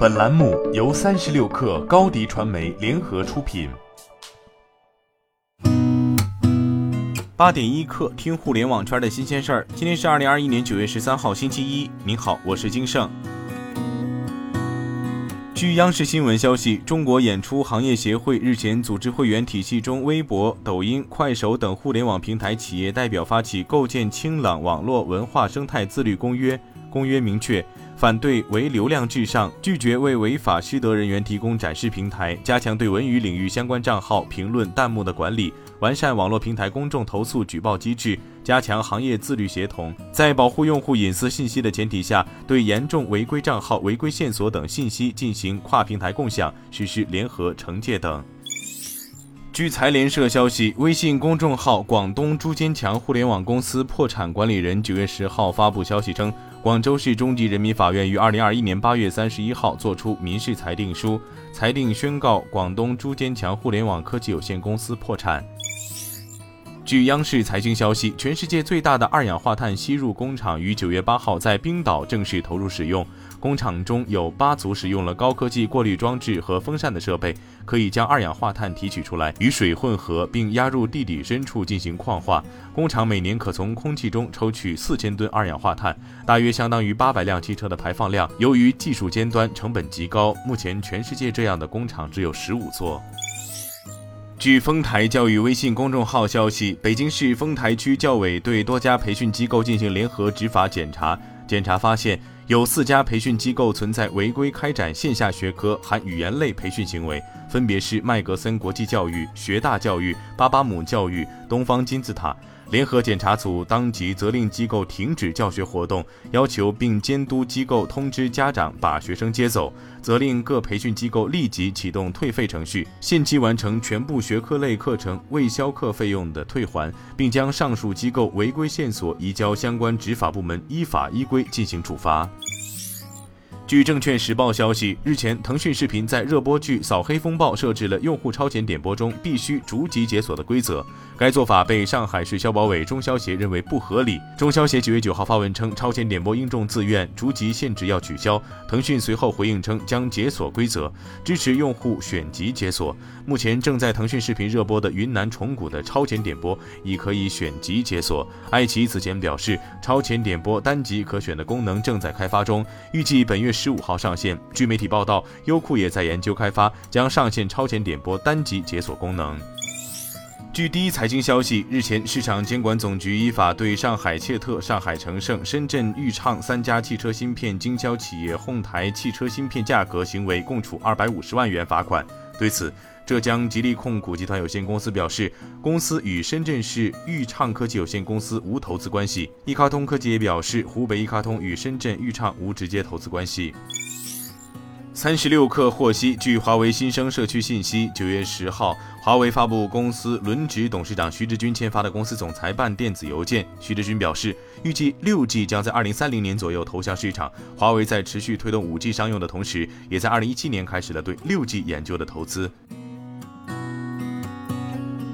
本栏目由三十六氪高低传媒联合出品。八点一刻，听互联网圈的新鲜事儿。今天是二零二一年九月十三号，星期一。您好，我是金盛。据央视新闻消息，中国演出行业协会日前组织会员体系中微博、抖音、快手等互联网平台企业代表发起构建清朗网络文化生态自律公约。公约明确，反对唯流量至上，拒绝为违法失德人员提供展示平台，加强对文娱领域相关账号评论弹幕的管理，完善网络平台公众投诉举报机制，加强行业自律协同，在保护用户隐私信息的前提下，对严重违规账号、违规线索等信息进行跨平台共享，实施联合惩戒等。据财联社消息，微信公众号“广东朱坚强互联网公司”破产管理人九月十号发布消息称。广州市中级人民法院于二零二一年八月三十一号作出民事裁定书，裁定宣告广东朱坚强互联网科技有限公司破产。据央视财经消息，全世界最大的二氧化碳吸入工厂于九月八号在冰岛正式投入使用。工厂中有八组使用了高科技过滤装置和风扇的设备，可以将二氧化碳提取出来，与水混合，并压入地底深处进行矿化。工厂每年可从空气中抽取四千吨二氧化碳，大约相当于八百辆汽车的排放量。由于技术尖端，成本极高，目前全世界这样的工厂只有十五座。据丰台教育微信公众号消息，北京市丰台区教委对多家培训机构进行联合执法检查，检查发现。有四家培训机构存在违规开展线下学科含语言类培训行为，分别是麦格森国际教育、学大教育、巴巴姆教育、东方金字塔。联合检查组当即责令机构停止教学活动，要求并监督机构通知家长把学生接走，责令各培训机构立即启动退费程序，限期完成全部学科类课程未销课费用的退还，并将上述机构违规线索移交相关执法部门依法依规进行处罚。据证券时报消息，日前，腾讯视频在热播剧《扫黑风暴》设置了用户超前点播中必须逐级解锁的规则。该做法被上海市消保委中消协认为不合理。中消协九月九号发文称，超前点播应重自愿，逐级限制要取消。腾讯随后回应称，将解锁规则，支持用户选级解锁。目前正在腾讯视频热播的云南虫谷的超前点播已可以选级解锁。爱奇艺此前表示，超前点播单集可选的功能正在开发中，预计本月十五号上线。据媒体报道，优酷也在研究开发，将上线超前点播单集解锁功能。据第一财经消息，日前，市场监管总局依法对上海切特、上海成盛、深圳裕畅三家汽车芯片经销企业哄抬汽车芯片价格行为，共处二百五十万元罚款。对此，浙江吉利控股集团有限公司表示，公司与深圳市豫畅科技有限公司无投资关系。易卡通科技也表示，湖北易卡通与深圳豫畅无直接投资关系。三十六氪获悉，据华为新生社区信息，九月十号，华为发布公司轮值董事长徐直军签发的公司总裁办电子邮件。徐直军表示，预计六 G 将在二零三零年左右投向市场。华为在持续推动五 G 商用的同时，也在二零一七年开始了对六 G 研究的投资。